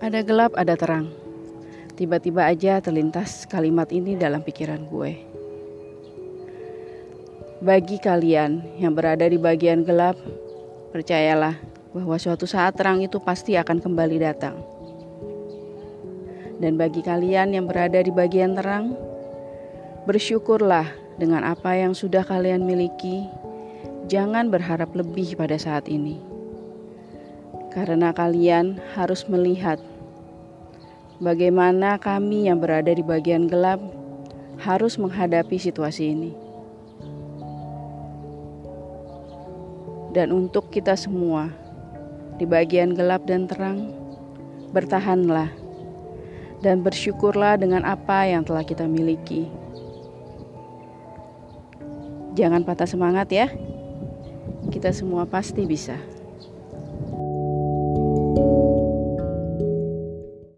Ada gelap, ada terang. Tiba-tiba aja terlintas kalimat ini dalam pikiran gue. Bagi kalian yang berada di bagian gelap, percayalah bahwa suatu saat terang itu pasti akan kembali datang. Dan bagi kalian yang berada di bagian terang, bersyukurlah dengan apa yang sudah kalian miliki. Jangan berharap lebih pada saat ini, karena kalian harus melihat bagaimana kami yang berada di bagian gelap harus menghadapi situasi ini. Dan untuk kita semua di bagian gelap dan terang, bertahanlah dan bersyukurlah dengan apa yang telah kita miliki. Jangan patah semangat ya. Kita semua pasti bisa.